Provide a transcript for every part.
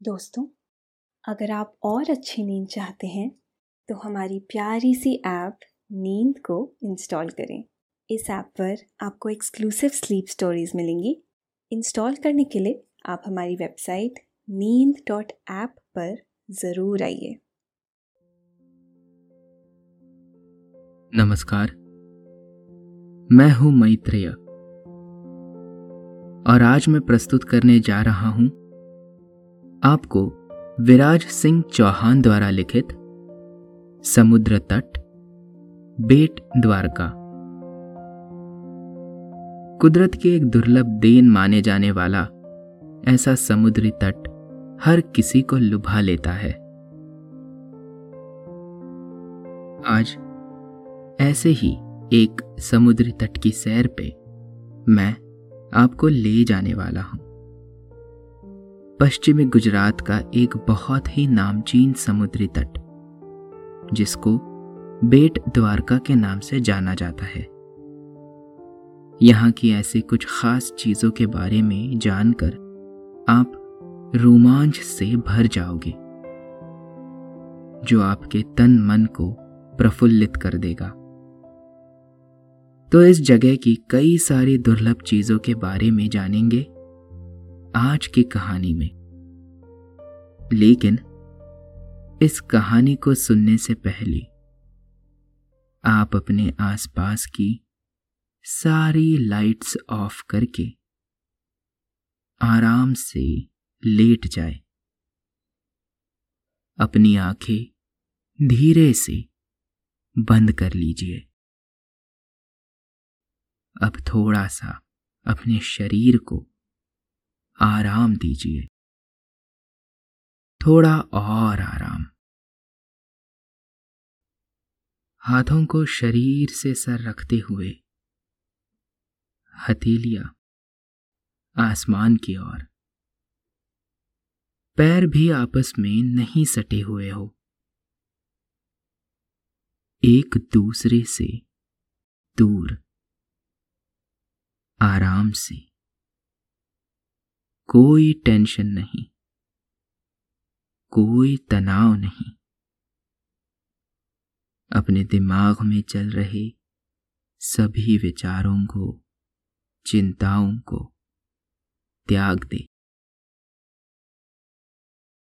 दोस्तों, अगर आप और अच्छी नींद चाहते हैं तो हमारी प्यारी सी ऐप नींद को इंस्टॉल करें। इस ऐप पर आपको एक्सक्लूसिव स्लीप स्टोरीज मिलेंगी। इंस्टॉल करने के लिए आप हमारी वेबसाइट नींद डॉट ऐप पर ज़रूर आइए। नमस्कार। मैं हूँ मैत्रेय और आज मैं प्रस्तुत करने जा रहा हूँ आपको विराज सिंह चौहान द्वारा लिखित समुद्र तट, बेट द्वारका। कुदरत के एक दुर्लभ देन माने जाने वाला ऐसा समुद्री तट हर किसी को लुभा लेता है। आज ऐसे ही एक समुद्री तट की सैर पे मैं आपको ले जाने वाला हूँ। पश्चिमी गुजरात का एक बहुत ही नामचीन समुद्री तट, जिसको बेट द्वारका के नाम से जाना जाता है। यहाँ की ऐसी कुछ खास चीज़ों के बारे में जानकर आप रोमांच से भर जाओगे, जो आपके तन मन को प्रफुल्लित कर देगा। तो इस जगह की कई सारी दुर्लभ चीज़ों के बारे में जानेंगे। आज की कहानी में। लेकिन, इस कहानी को सुनने से पहले, आप अपने आसपास की सारी लाइट्स ऑफ़ करके, आराम से लेट जाए। अपनी आँखें धीरे से बंद कर लीजिए। अब थोड़ा सा अपने शरीर को आराम दीजिए। थोड़ा और आराम। हाथों को शरीर से सर रखते हुए। हथेलिया। आसमान की ओर। पैर भी आपस में नहीं सटे हुए हो। एक दूसरे से दूर। आराम से। कोई टेंशन नहीं, कोई तनाव नहीं। अपने दिमाग में चल रहे सभी विचारों को, चिंताओं को त्याग दे।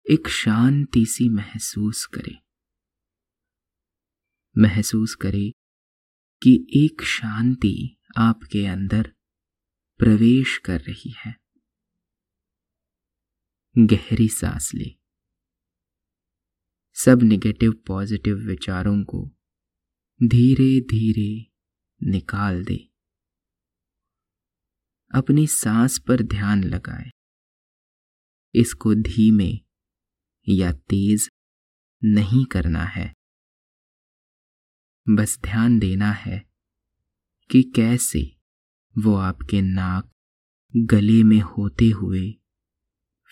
एक शांति सी महसूस करे। महसूस करे कि एक शांति आपके अंदर प्रवेश कर रही है। गहरी सांस ले। सब निगेटिव पॉजिटिव विचारों को धीरे धीरे निकाल दे। अपनी सांस पर ध्यान लगाए। इसको धीमे या तेज नहीं करना है। बस ध्यान देना है कि कैसे वो आपके नाक गले में होते हुए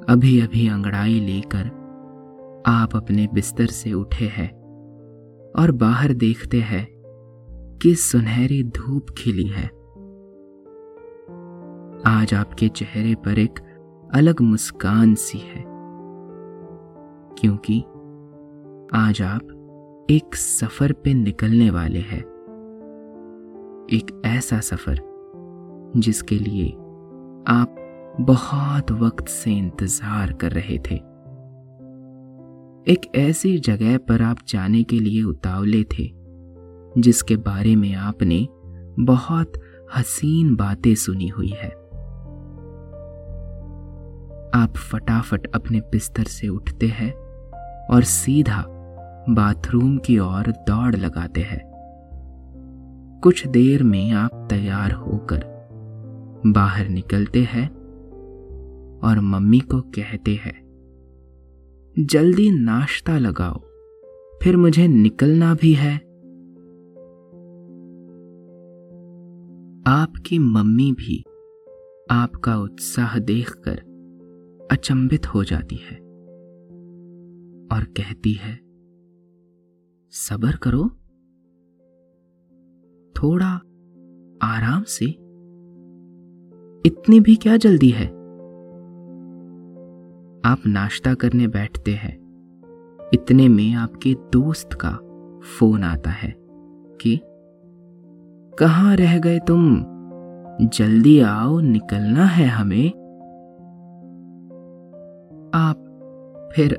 अभी अभी अंगड़ाई लेकर आप अपने बिस्तर से उठे हैं और बाहर देखते हैं कि सुनहरी धूप खिली है। आज आपके चेहरे पर एक अलग मुस्कान सी है, क्योंकि आज आप एक सफ़र पे निकलने वाले हैं। एक ऐसा सफ़र जिसके लिए आप बहुत वक्त से इंतज़ार कर रहे थे। एक ऐसी जगह पर आप जाने के लिए उतावले थे, जिसके बारे में आपने बहुत हसीन बातें सुनी हुई है। आप फटाफट अपने बिस्तर से उठते हैं और सीधा बाथरूम की ओर दौड़ लगाते हैं। कुछ देर में आप तैयार होकर बाहर निकलते हैं और मम्मी को कहते हैं, जल्दी नाश्ता लगाओ, फिर मुझे निकलना भी है। आपकी मम्मी भी आपका उत्साह देखकर अचंभित हो जाती है और कहती है, सबर करो, थोड़ा आराम से, इतनी भी क्या जल्दी है? आप नाश्ता करने बैठते हैं, इतने में आपके दोस्त का फ़ोन आता है कि, कहाँ रह गए तुम? जल्दी आओ, निकलना है हमें। आप फिर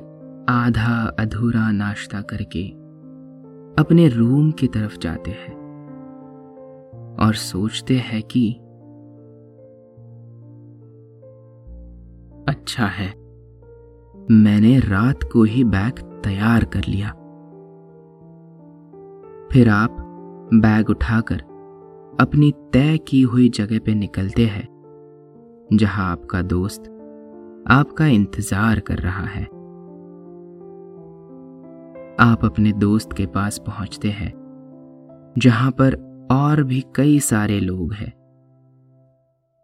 आधा अधूरा नाश्ता करके अपने रूम की तरफ़ जाते हैं और सोचते हैं कि अच्छा है। मैंने रात को ही बैग तैयार कर लिया। फिर आप बैग उठाकर अपनी तय की हुई जगह पे निकलते हैं, जहाँ आपका दोस्त आपका इंतज़ार कर रहा है। आप अपने दोस्त के पास पहुँचते हैं, जहाँ पर और भी कई सारे लोग हैं,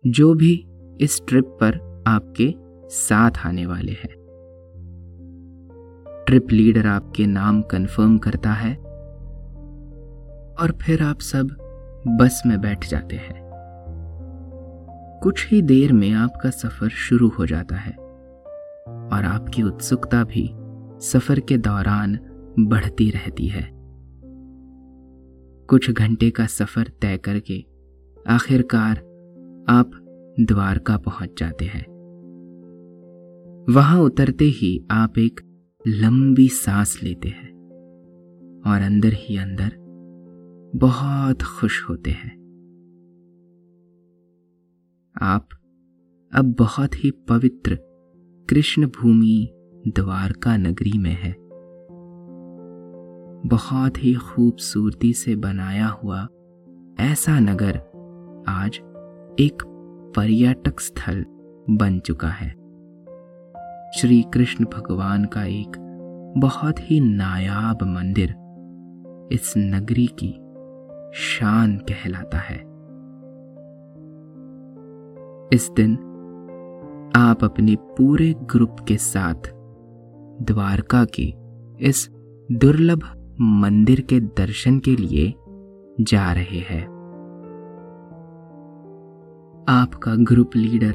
जो भी इस ट्रिप पर आपके साथ आने वाले हैं। ट्रिप लीडर आपके नाम कंफर्म करता है और फिर आप सब बस में बैठ जाते हैं। कुछ ही देर में आपका सफ़र शुरू हो जाता है और आपकी उत्सुकता भी सफ़र के दौरान बढ़ती रहती है। कुछ घंटे का सफ़र तय करके आखिरकार आप द्वारका पहुँच जाते हैं। वहाँ उतरते ही आप एक लंबी सांस लेते हैं और अंदर ही अंदर बहुत खुश होते हैं। आप अब बहुत ही पवित्र कृष्ण भूमि द्वारका नगरी में है। बहुत ही खूबसूरती से बनाया हुआ ऐसा नगर आज एक पर्यटक स्थल बन चुका है। श्री कृष्ण भगवान का एक बहुत ही नायाब मंदिर इस नगरी की शान कहलाता है। इस दिन आप अपने पूरे ग्रुप के साथ द्वारका के इस दुर्लभ मंदिर के दर्शन के लिए जा रहे हैं। आपका ग्रुप लीडर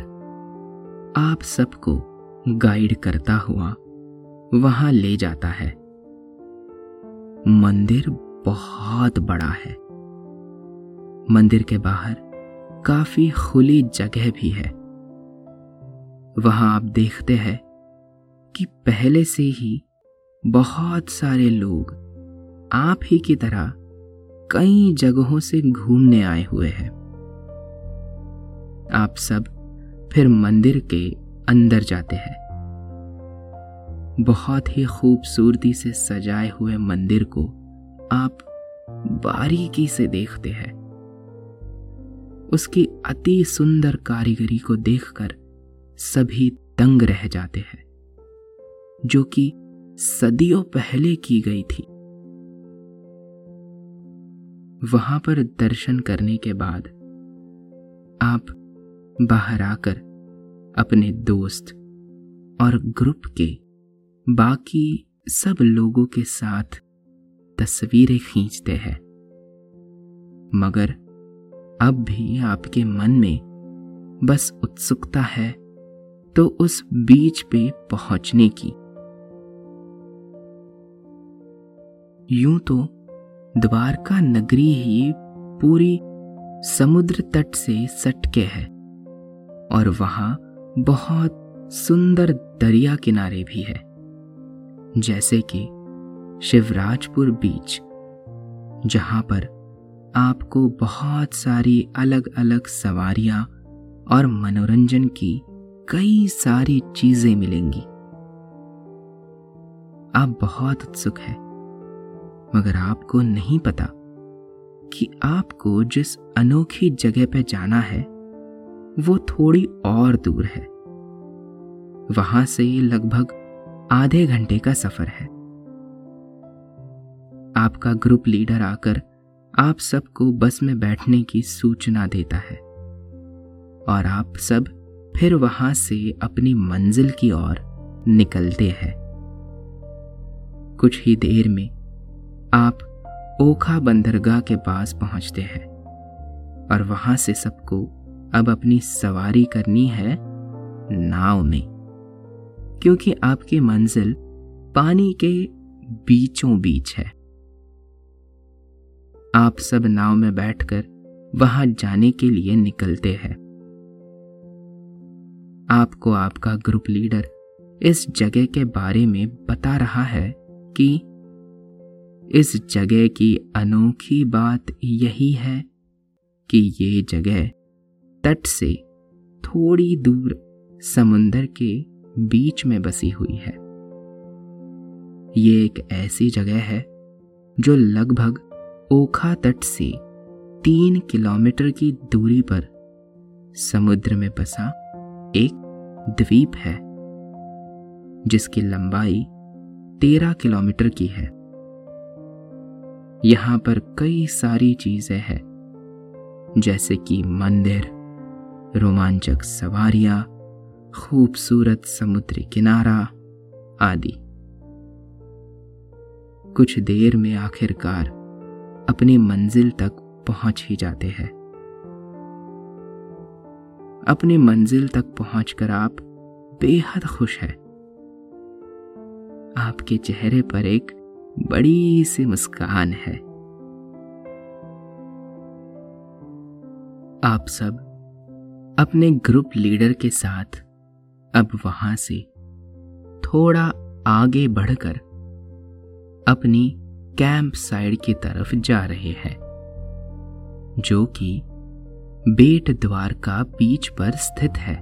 आप सबको गाइड करता हुआ वहाँ ले जाता है। मंदिर बहुत बड़ा है। मंदिर के बाहर काफ़ी खुली जगह भी है। वहाँ आप देखते हैं कि पहले से ही बहुत सारे लोग आप ही की तरह कई जगहों से घूमने आए हुए हैं। आप सब फिर मंदिर के अंदर जाते हैं। बहुत ही खूबसूरती से सजाए हुए मंदिर को आप बारीकी से देखते हैं। उसकी अति सुंदर कारीगरी को देखकर सभी दंग रह जाते हैं, जो कि सदियों पहले की गई थी। वहाँ पर दर्शन करने के बाद आप बाहर आकर अपने दोस्त और ग्रुप के बाकी सब लोगों के साथ तस्वीरें खींचते हैं। मगर अब भी आपके मन में बस उत्सुकता है तो उस बीच पे पहुँचने की। यूँ तो द्वारका नगरी ही पूरी समुद्र तट से सटके है और वहाँ बहुत सुंदर दरिया किनारे भी है, जैसे कि शिवराजपुर बीच, जहाँ पर आपको बहुत सारी अलग अलग सवारियाँ और मनोरंजन की कई सारी चीज़ें मिलेंगी। आप बहुत उत्सुक हैं, मगर आपको नहीं पता कि आपको जिस अनोखी जगह पर जाना है, वो थोड़ी और दूर है। वहाँ से ये लगभग आधे घंटे का सफ़र है। आपका ग्रुप लीडर आकर आप सबको बस में बैठने की सूचना देता है और आप सब फिर वहाँ से अपनी मंजिल की ओर निकलते हैं। कुछ ही देर में आप ओखा बंदरगाह के पास पहुँचते हैं और वहाँ से सबको अब अपनी सवारी करनी है नाव में। क्योंकि आपकी मंजिल पानी के बीचों बीच है। आप सब नाव में बैठकर वहाँ जाने के लिए निकलते हैं। आपको आपका ग्रुप लीडर इस जगह के बारे में बता रहा है कि इस जगह की अनोखी बात यही है कि ये जगह तट से थोड़ी दूर समुंदर के बीच में बसी हुई है। ये एक ऐसी जगह है जो लगभग ओखा तट से तीन किलोमीटर की दूरी पर समुद्र में बसा एक द्वीप है, जिसकी लंबाई तेरह किलोमीटर की है। यहाँ पर कई सारी चीज़ें हैं, जैसे कि मंदिर, रोमांचक सवारियाँ खूबसूरत समुद्री किनारा आदि। कुछ देर में आखिरकार अपनी मंजिल तक पहुँच ही जाते हैं। अपनी मंजिल तक पहुंचकर आप बेहद खुश हैं। आपके चेहरे पर एक बड़ी सी मुस्कान है। आप सब अपने ग्रुप लीडर के साथ अब वहाँ से थोड़ा आगे बढ़कर अपनी कैंप साइड की तरफ़ जा रहे हैं, जो कि बेट द्वार का बीच पर स्थित है।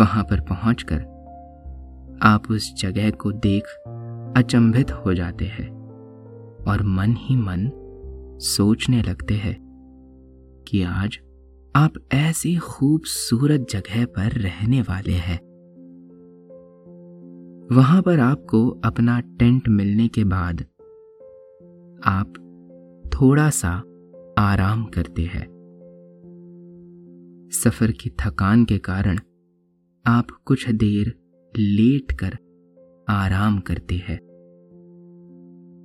वहाँ पर पहुंचकर आप उस जगह को देख अचंभित हो जाते हैं और मन ही मन सोचने लगते हैं कि आज आप ऐसी खूबसूरत जगह पर रहने वाले हैं। वहाँ पर आपको अपना टेंट मिलने के बाद आप थोड़ा सा आराम करते हैं। सफ़र की थकान के कारण आप कुछ देर लेट कर आराम करते हैं।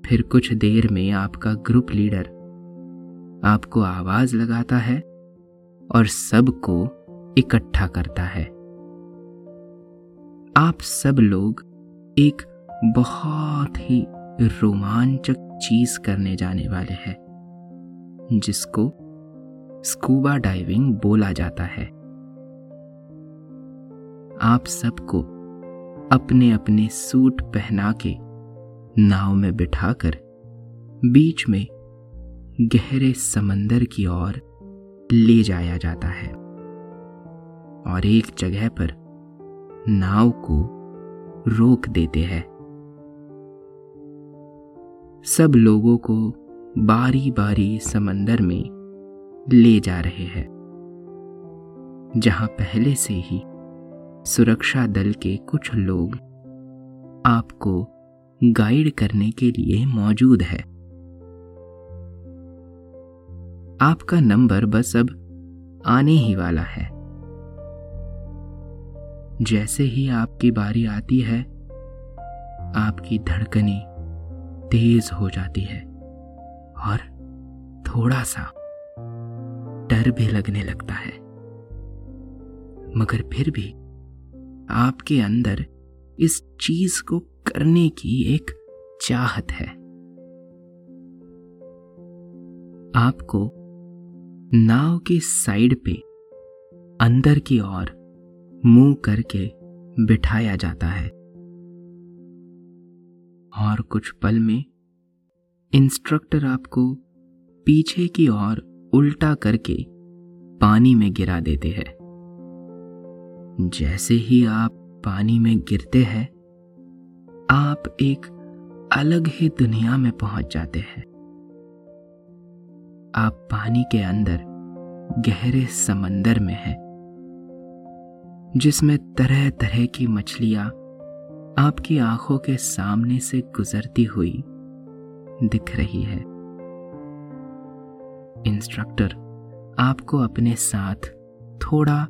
फिर कुछ देर में आपका ग्रुप लीडर आपको आवाज़ लगाता है और सबको इकट्ठा करता है। आप सब लोग एक बहुत ही रोमांचक चीज़ करने जाने वाले हैं, जिसको स्कूबा डाइविंग बोला जाता है। आप सबको अपने अपने सूट पहना के नाव में बिठाकर बीच में गहरे समंदर की ओर ले जाया जाता है। और एक जगह पर नाव को रोक देते हैं। सब लोगों को बारी बारी समंदर में ले जा रहे हैं, जहाँ पहले से ही सुरक्षा दल के कुछ लोग आपको गाइड करने के लिए मौजूद है। आपका नंबर बस अब आने ही वाला है। जैसे ही आपकी बारी आती है, आपकी धड़कनें तेज हो जाती है और थोड़ा सा डर भी लगने लगता है। मगर फिर भी आपके अंदर इस चीज़ को करने की एक चाहत है। आपको नाव के साइड पे अंदर की ओर मुँह करके बिठाया जाता है। और कुछ पल में इंस्ट्रक्टर आपको पीछे की ओर उल्टा करके पानी में गिरा देते हैं। जैसे ही आप पानी में गिरते हैं, आप एक अलग ही दुनिया में पहुँच जाते हैं। आप पानी के अंदर गहरे समंदर में हैं, जिसमें तरह तरह की मछलियाँ आपकी आँखों के सामने से गुजरती हुई दिख रही है। इंस्ट्रक्टर आपको अपने साथ थोड़ा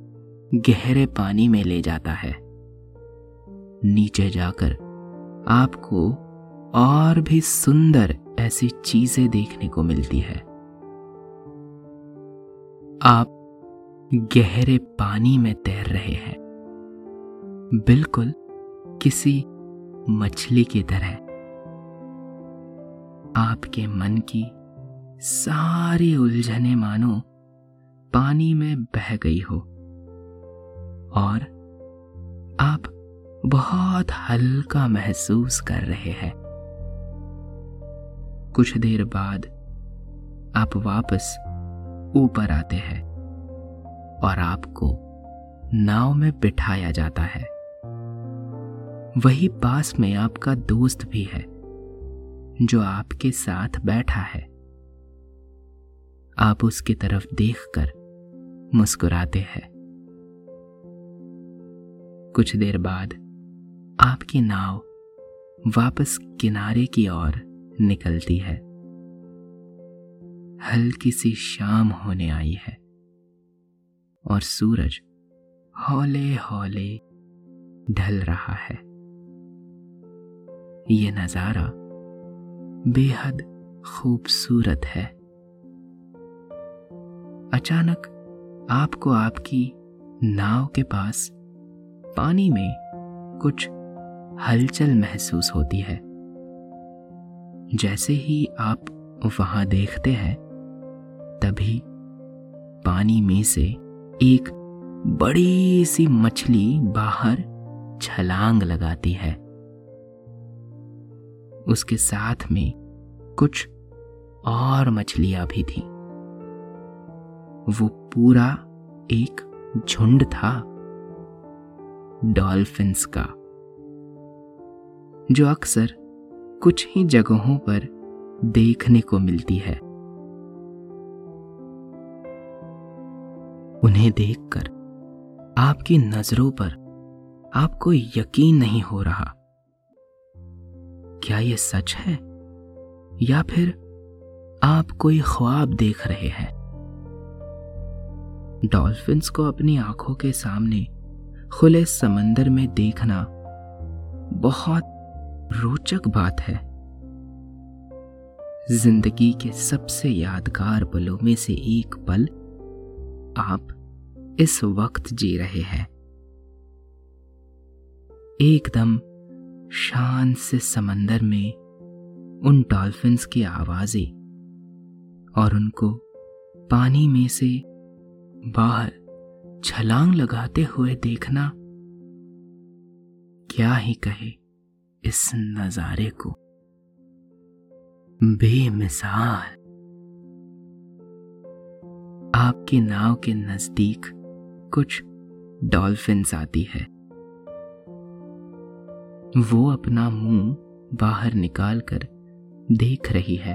गहरे पानी में ले जाता है। नीचे जाकर आपको और भी सुंदर ऐसी चीज़ें देखने को मिलती है। आप गहरे पानी में तैर रहे हैं। बिल्कुल किसी मछली की तरह। आपके मन की सारी उलझने मानो पानी में बह गई हो। और आप बहुत हल्का महसूस कर रहे हैं। कुछ देर बाद आप वापस ऊपर आते हैं और आपको नाव में बिठाया जाता है। वही पास में आपका दोस्त भी है, जो आपके साथ बैठा है। आप उसकी तरफ़ देखकर मुस्कुराते हैं। कुछ देर बाद आपकी नाव वापस किनारे की ओर निकलती है। हल्की सी शाम होने आई है। और सूरज हौले हौले ढल रहा है। ये नज़ारा बेहद खूबसूरत है। अचानक आपको आपकी नाव के पास पानी में कुछ हलचल महसूस होती है। जैसे ही आप वहाँ देखते हैं तभी पानी में से एक बड़ी सी मछली बाहर छलांग लगाती है। उसके साथ में कुछ और मछलियाँ भी थी। वो पूरा एक झुंड था, डॉल्फिन्स का, जो अक्सर कुछ ही जगहों पर देखने को मिलती है। उन्हें देखकर आपकी नज़रों पर आपको यकीन नहीं हो रहा। क्या यह सच है? या फिर आप कोई ख्वाब देख रहे हैं? डॉल्फिन्स को अपनी आँखों के सामने खुले समंदर में देखना बहुत रोचक बात है। ज़िंदगी के सबसे यादगार पलों में से एक पल आप इस वक्त जी रहे हैं। एकदम शान से समंदर में उन डॉल्फिन्स की आवाज़ें और उनको पानी में से बाहर छलांग लगाते हुए देखना क्या ही कहे इस नजारे को। बेमिसाल। आपकी नाव के नज़दीक कुछ डॉल्फिन्स आती है। वो अपना मुँह बाहर निकालकर देख रही है।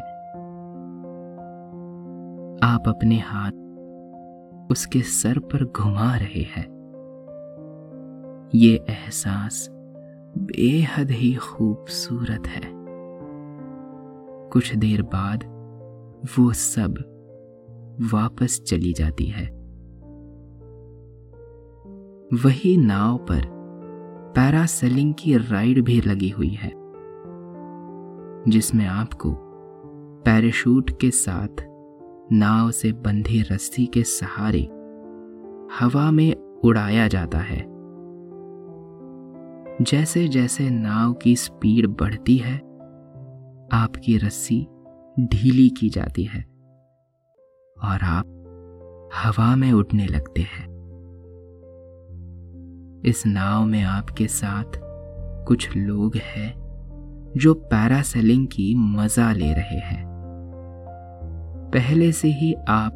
आप अपने हाथ उसके सर पर घुमा रहे हैं। ये एहसास बेहद ही खूबसूरत है। कुछ देर बाद वो सब वापस चली जाती है। वही नाव पर पैरासेलिंग की राइड भी लगी हुई है, जिसमें आपको पैराशूट के साथ नाव से बंधी रस्सी के सहारे हवा में उड़ाया जाता है। जैसे जैसे नाव की स्पीड बढ़ती है, आपकी रस्सी ढीली की जाती है। और आप हवा में उड़ने लगते हैं। इस नाव में आपके साथ कुछ लोग हैं जो पैरासेलिंग की मज़ा ले रहे हैं। पहले से ही आप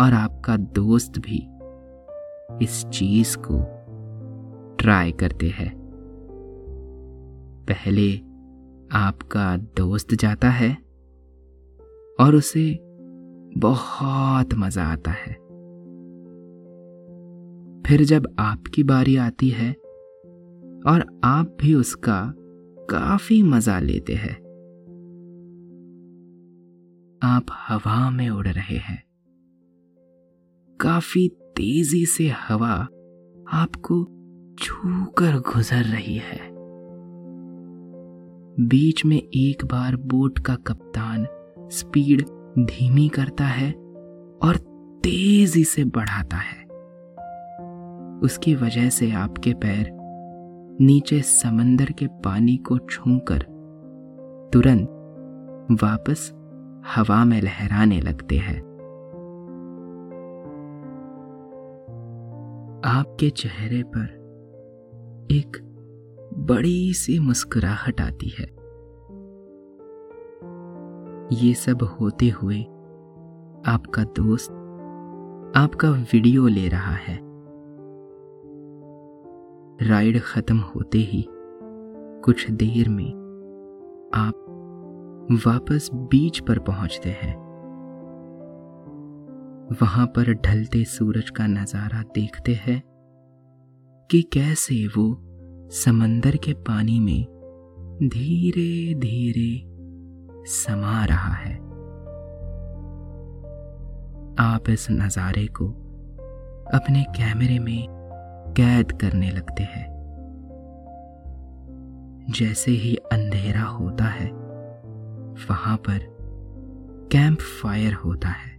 और आपका दोस्त भी इस चीज़ को ट्राई करते हैं। पहले आपका दोस्त जाता है और उसे बहुत मज़ा आता है। फिर जब आपकी बारी आती है और आप भी उसका काफ़ी मज़ा लेते हैं, आप हवा में उड़ रहे हैं। काफ़ी तेज़ी से हवा आपको छूकर गुजर रही है। बीच में एक बार बोट का कप्तान स्पीड धीमी करता है और तेज़ी से बढ़ाता है। उसकी वजह से आपके पैर नीचे समंदर के पानी को छूकर तुरंत वापस हवा में लहराने लगते हैं। आपके चेहरे पर एक बड़ी सी मुस्कुराहट आती है। ये सब होते हुए आपका दोस्त आपका वीडियो ले रहा है। राइड खत्म होते ही कुछ देर में आप वापस बीच पर पहुँचते हैं। वहाँ पर ढलते सूरज का नज़ारा देखते हैं कि कैसे वो समंदर के पानी में धीरे धीरे समा रहा है। आप इस नज़ारे को अपने कैमरे में कैद करने लगते हैं। जैसे ही अंधेरा होता है, वहाँ पर कैंप फायर होता है।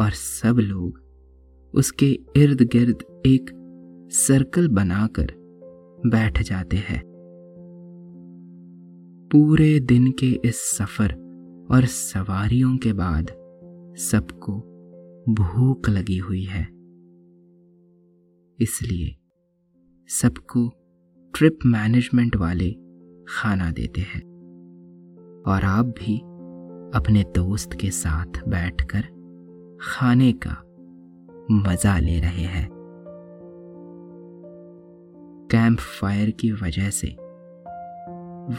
और सब लोग उसके इर्द गिर्द एक सर्कल बनाकर बैठ जाते हैं। पूरे दिन के इस सफ़र और सवारियों के बाद सबको भूख लगी हुई है। इसलिए सबको ट्रिप मैनेजमेंट वाले खाना देते हैं और आप भी अपने दोस्त के साथ बैठकर खाने का मज़ा ले रहे हैं। कैंप फायर की वजह से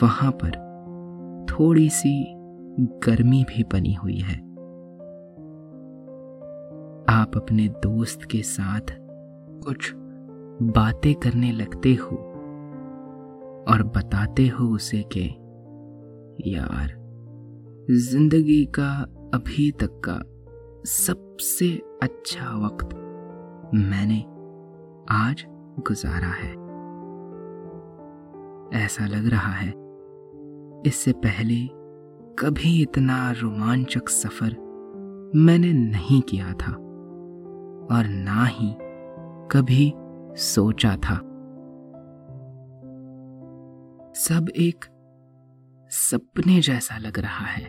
वहाँ पर थोड़ी सी गर्मी भी बनी हुई है। आप अपने दोस्त के साथ कुछ बातें करने लगते हो और बताते हो उसे कि, यार, ज़िंदगी का अभी तक का सबसे अच्छा वक्त मैंने आज गुजारा है। ऐसा लग रहा है इससे पहले कभी इतना रोमांचक सफ़र मैंने नहीं किया था और ना ही कभी सोचा था। सब एक सपने जैसा लग रहा है।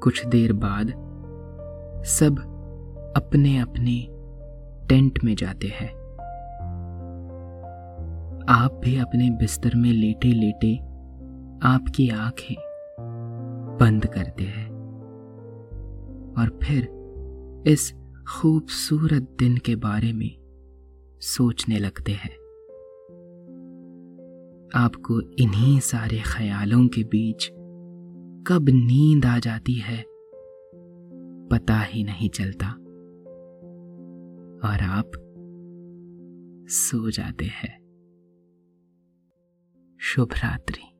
कुछ देर बाद सब अपने अपने टेंट में जाते हैं। आप भी अपने बिस्तर में लेटे लेटे आपकी आँखें बंद करते हैं। और फिर इस खूबसूरत दिन के बारे में सोचने लगते हैं। आपको इन्हीं सारे ख्यालों के बीच कब नींद आ जाती है, पता ही नहीं चलता। और आप सो जाते हैं। शुभ रात्रि।